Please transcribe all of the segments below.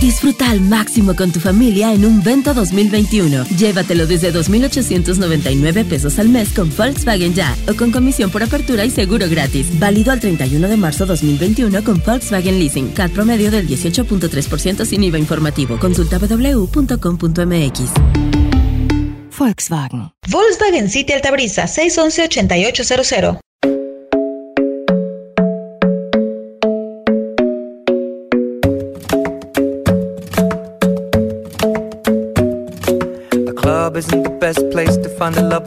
Disfruta al máximo con tu familia en un Vento 2021. Llévatelo desde 2.899 pesos al mes con Volkswagen Ya o con comisión por apertura y seguro gratis. Válido al 31 de marzo 2021 con Volkswagen Leasing. CAT promedio del 18.3% sin IVA informativo. Consulta www.com.mx. Volkswagen. Volkswagen City Altabrisa 611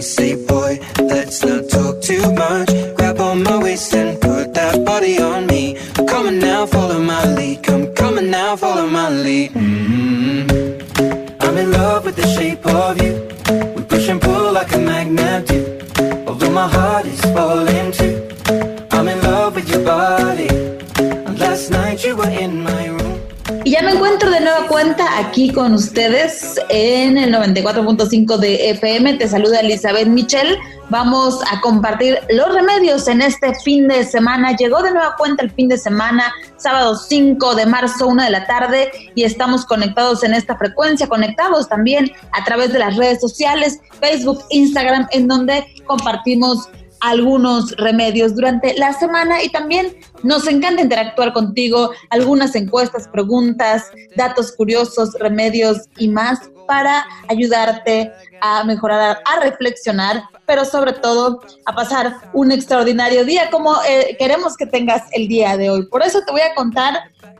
Say, boy, let's not talk too much. Grab on my waist and put that body on me. Come on now, follow my lead. Come, on now, follow my lead. Mm-hmm. I'm in love with the shape of you. We push and pull like a magnet do. Although my heart is falling too. De nueva cuenta aquí con ustedes en el 94.5 de FM. Te saluda Elizabeth Michel. Vamos a compartir los remedios en este fin de semana. Llegó de nueva cuenta el fin de semana, sábado 5 de marzo, 1 de la tarde, y estamos conectados en esta frecuencia, conectados también a través de las redes sociales, Facebook, Instagram, en donde compartimos algunos remedios durante la semana y también nos encanta interactuar contigo, algunas encuestas, preguntas, datos curiosos, remedios y más para ayudarte a mejorar, a reflexionar, pero sobre todo a pasar un extraordinario día como eh, queremos que tengas el día de hoy. Por eso te voy a contar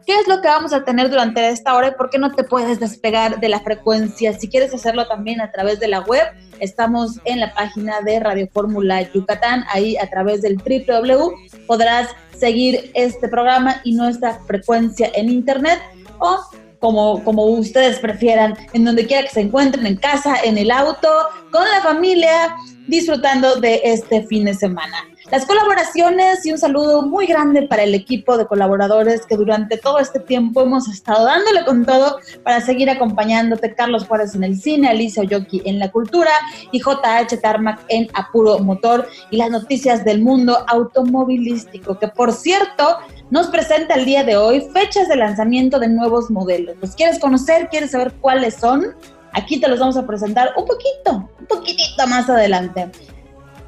qué es lo que vamos a tener durante esta hora y por qué no te puedes despegar de la frecuencia. Si quieres hacerlo también a través de la web, estamos en la página de Radio Fórmula Yucatán, ahí a través del www podrás seguir este programa y nuestra frecuencia en internet o como, como ustedes prefieran, en donde quiera que se encuentren, en casa, en el auto, con la familia, disfrutando de este fin de semana. Las colaboraciones y un saludo muy grande para el equipo de colaboradores que durante todo este tiempo hemos estado dándole con todo para seguir acompañándote. Carlos Juárez en el cine, Alicia Oyoki en la cultura y JH Tarmac en Apuro Motor y las noticias del mundo automovilístico, que por cierto nos presenta el día de hoy fechas de lanzamiento de nuevos modelos. ¿Los quieres conocer? ¿Quieres saber cuáles son? Aquí te los vamos a presentar un poquito, un poquitito más adelante.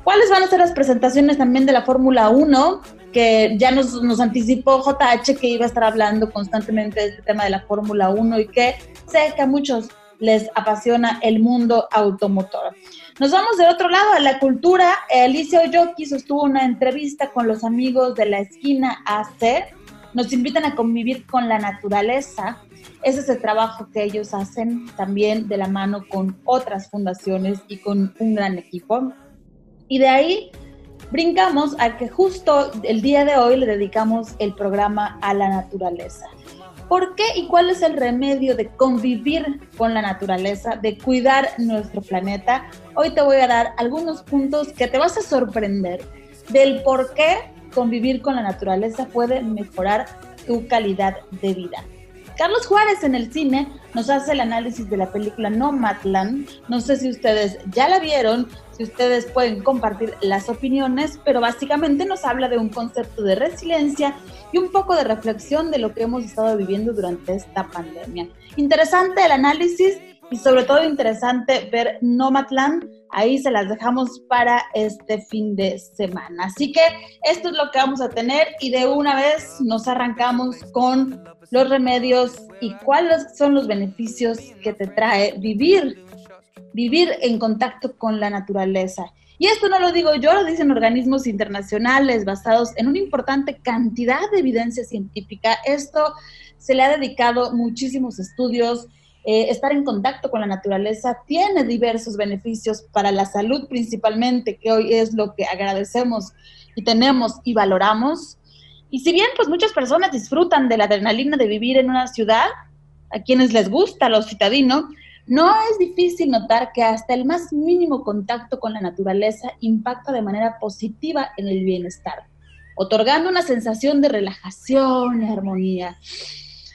¿Cuáles van a ser las presentaciones también de la Fórmula 1? Que ya nos, nos, anticipó JH que iba a estar hablando constantemente de este tema de la Fórmula 1 y que sé que a muchos les apasiona el mundo automotor. Nos vamos del otro lado, a la cultura. Alicia Oyoki sostuvo una entrevista con los amigos de la esquina AC. Nos invitan a convivir con la naturaleza. Ese es el trabajo que ellos hacen también de la mano con otras fundaciones y con un gran equipo. Y de ahí brincamos a que justo el día de hoy le dedicamos el programa a la naturaleza. ¿Por qué y cuál es el remedio de convivir con la naturaleza, de cuidar nuestro planeta? Hoy te voy a dar algunos puntos que te vas a sorprender del por qué convivir con la naturaleza puede mejorar tu calidad de vida. Carlos Juárez en el cine nos hace el análisis de la película Nomadland. No sé si ustedes ya la vieron, si ustedes pueden compartir las opiniones, pero básicamente nos habla de un concepto de resiliencia y un poco de reflexión de lo que hemos estado viviendo durante esta pandemia. Interesante el análisis y sobre todo interesante ver Nomadland. Ahí se las dejamos para este fin de semana. Así que esto es lo que vamos a tener y de una vez nos arrancamos con los remedios y cuáles son los beneficios que te trae vivir, vivir en contacto con la naturaleza. Y esto no lo digo yo, lo dicen organismos internacionales basados en una importante cantidad de evidencia científica. Esto se le ha dedicado muchísimos estudios. Eh, estar en contacto con la naturaleza tiene diversos beneficios para la salud principalmente, que hoy es lo que agradecemos y tenemos y valoramos. Y si bien pues muchas personas disfrutan de la adrenalina de vivir en una ciudad, a quienes les gusta lo citadino, No es difícil notar que hasta el más mínimo contacto con la naturaleza impacta de manera positiva en el bienestar, otorgando una sensación de relajación y armonía.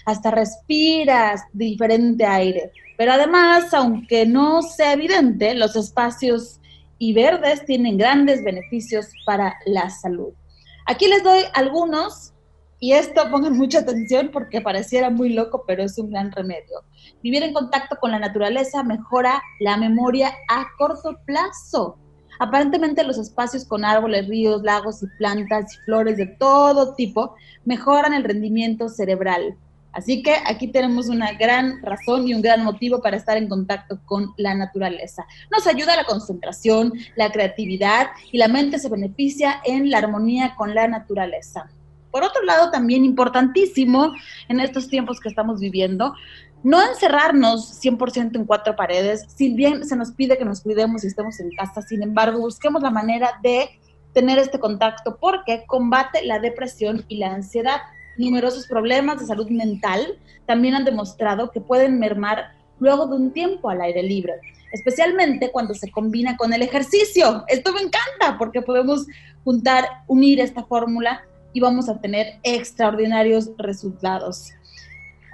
Hasta respiras diferente aire. Pero además, aunque no sea evidente, los espacios y verdes tienen grandes beneficios para la salud. Aquí les doy algunos y esto pongan mucha atención porque pareciera muy loco, pero es un gran remedio. Vivir en contacto con la naturaleza mejora la memoria a corto plazo. Aparentemente los espacios con árboles, ríos, lagos y plantas y flores de todo tipo mejoran el rendimiento cerebral, Así que aquí tenemos una gran razón y un gran motivo para estar en contacto con la naturaleza. Nos ayuda la concentración, la creatividad y la mente se beneficia en la armonía con la naturaleza. Por otro lado, también importantísimo en estos tiempos que estamos viviendo, no encerrarnos 100% en cuatro paredes, si bien se nos pide que nos cuidemos y estemos en casa, sin embargo, busquemos la manera de tener este contacto porque combate la depresión y la ansiedad numerosos problemas de salud mental también han demostrado que pueden mermar luego de un tiempo al aire libre, especialmente cuando se combina con el ejercicio. Esto me encanta porque podemos juntar, unir esta fórmula y vamos a tener extraordinarios resultados.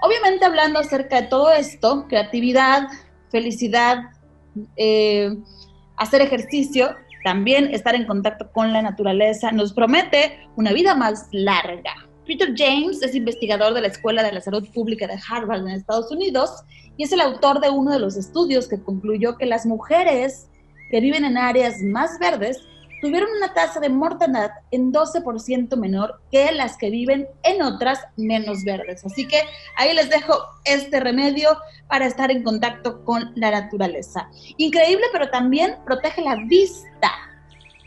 Obviamente hablando acerca de todo esto, creatividad, felicidad, eh, hacer ejercicio, también estar en contacto con la naturaleza, nos promete una vida más larga. Peter James es investigador de la Escuela de la Salud Pública de Harvard en Estados Unidos y es el autor de uno de los estudios que concluyó que las mujeres que viven en áreas más verdes tuvieron una tasa de mortalidad en 12% menor que las que viven en otras menos verdes. Así que ahí les dejo este remedio para estar en contacto con la naturaleza. Increíble, pero también protege la vista.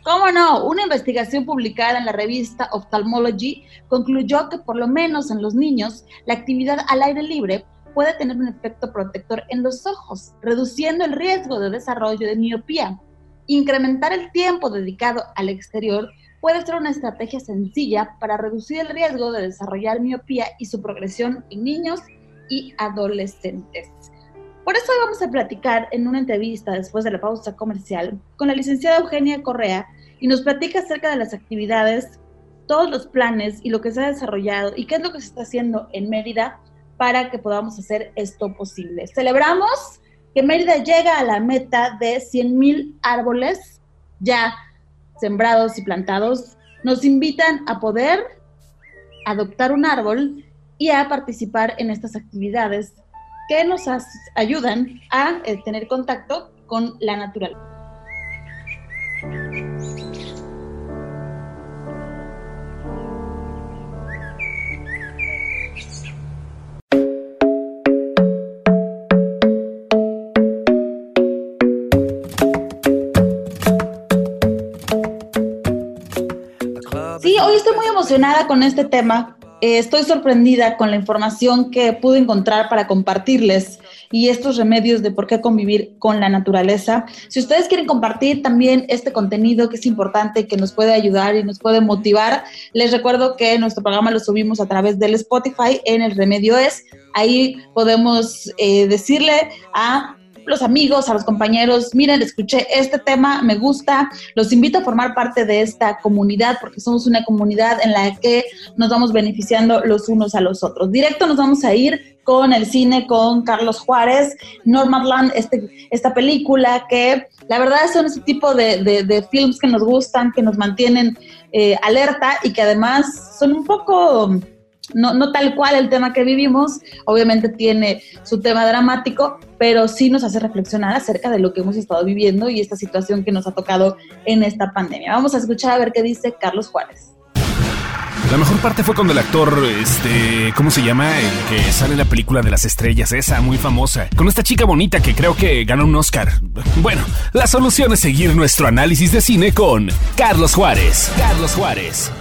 ¿Cómo no? Una investigación publicada en la revista Ophthalmology concluyó que por lo menos en los niños la actividad al aire libre puede tener un efecto protector en los ojos, reduciendo el riesgo de desarrollo de miopía. Incrementar el tiempo dedicado al exterior puede ser una estrategia sencilla para reducir el riesgo de desarrollar miopía y su progresión en niños y adolescentes. Por eso hoy vamos a platicar en una entrevista después de la pausa comercial con la licenciada Eugenia Correa y nos platica acerca de las actividades, todos los planes y lo que se ha desarrollado y qué es lo que se está haciendo en Mérida para que podamos hacer esto posible. Celebramos que Mérida llega a la meta de 100 mil árboles ya sembrados y plantados. Nos invitan a poder adoptar un árbol y a participar en estas actividades que nos ayudan a eh, tener contacto con la naturaleza. Sí, hoy estoy muy emocionada con este tema eh, estoy sorprendida con la información que pude encontrar para compartirles y estos remedios de por qué convivir con la naturaleza. Si ustedes quieren compartir también este contenido que es importante, que nos puede ayudar y nos puede motivar, les recuerdo que nuestro programa lo subimos a través del Spotify en el remedio es. Ahí podemos eh, decirle a los amigos, a los compañeros, miren, escuché este tema, me gusta, los invito a formar parte de esta comunidad porque somos una comunidad en la que nos vamos beneficiando los unos a los otros. Directo nos vamos a ir con el cine, con Carlos Juárez, Nomadland, este, esta película que la verdad son ese tipo de, de, films que nos gustan, que nos mantienen eh, alerta y que además son un poco no, no tal cual el tema que vivimos, obviamente tiene su tema dramático, pero sí nos hace reflexionar acerca de lo que hemos estado viviendo y esta situación que nos ha tocado en esta pandemia. Vamos a escuchar a ver qué dice Carlos Juárez. La mejor parte fue cuando el actor, este, ¿cómo se llama? El que sale en la película de las estrellas, esa muy famosa, con esta chica bonita que creo que ganó un Oscar. Bueno, la solución es seguir nuestro análisis de cine con Carlos Juárez. Carlos Juárez.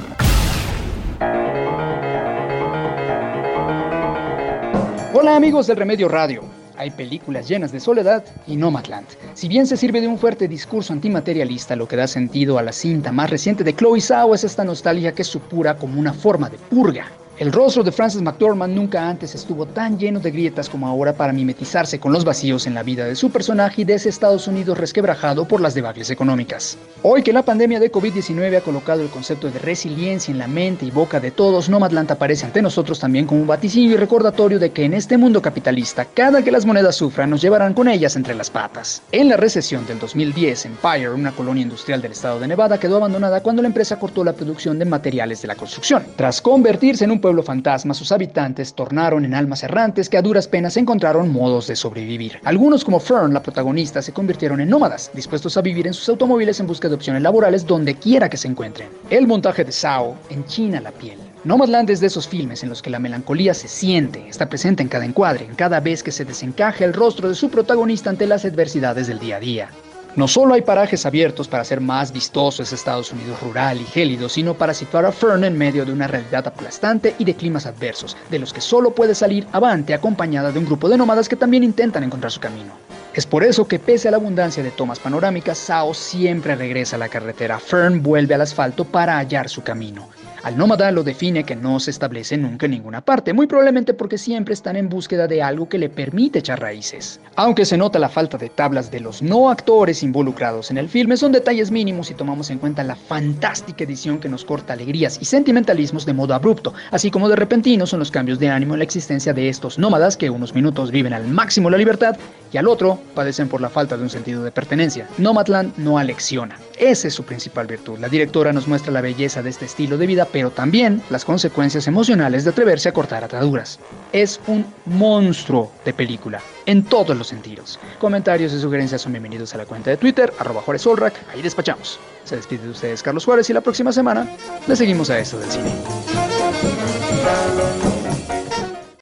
Hola amigos del Remedio Radio. Hay películas llenas de soledad y Nomadland. Si bien se sirve de un fuerte discurso antimaterialista, lo que da sentido a la cinta más reciente de Chloe Zhao es esta nostalgia que supura como una forma de purga. El rostro de Frances McDormand nunca antes estuvo tan lleno de grietas como ahora para mimetizarse con los vacíos en la vida de su personaje y de ese Estados Unidos resquebrajado por las debacles económicas. Hoy que la pandemia de COVID-19 ha colocado el concepto de resiliencia en la mente y boca de todos, Nomadland aparece ante nosotros también como un vaticinio y recordatorio de que en este mundo capitalista, cada que las monedas sufran, nos llevarán con ellas entre las patas. En la recesión del 2010, Empire, una colonia industrial del estado de Nevada, quedó abandonada cuando la empresa cortó la producción de materiales de la construcción. Tras convertirse en un pueblo fantasma, sus habitantes tornaron en almas errantes que a duras penas encontraron modos de sobrevivir. Algunos, como Fern, la protagonista, se convirtieron en nómadas, dispuestos a vivir en sus automóviles en busca de opciones laborales donde quiera que se encuentren. El montaje de Sao enchina la piel. Nomadland es de esos filmes en los que la melancolía se siente, está presente en cada encuadre, en cada vez que se desencaja el rostro de su protagonista ante las adversidades del día a día. No solo hay parajes abiertos para hacer más vistoso ese Estados Unidos rural y gélido, sino para situar a Fern en medio de una realidad aplastante y de climas adversos, de los que solo puede salir avante acompañada de un grupo de nómadas que también intentan encontrar su camino. Es por eso que pese a la abundancia de tomas panorámicas, Sao siempre regresa a la carretera. Fern vuelve al asfalto para hallar su camino. Al nómada lo define que no se establece nunca en ninguna parte, muy probablemente porque siempre están en búsqueda de algo que le permite echar raíces. Aunque se nota la falta de tablas de los no actores involucrados en el filme, son detalles mínimos si tomamos en cuenta la fantástica edición que nos corta alegrías y sentimentalismos de modo abrupto, así como de repentino son los cambios de ánimo en la existencia de estos nómadas que unos minutos viven al máximo la libertad y al otro padecen por la falta de un sentido de pertenencia. Nomadland no alecciona. Esa es su principal virtud. La directora nos muestra la belleza de este estilo de vida, pero también las consecuencias emocionales de atreverse a cortar ataduras. Es un monstruo de película, en todos los sentidos. Comentarios y sugerencias son bienvenidos a la cuenta de Twitter, arroba Juárez ahí despachamos. Se despide de ustedes Carlos Juárez y la próxima semana le seguimos a esto del cine.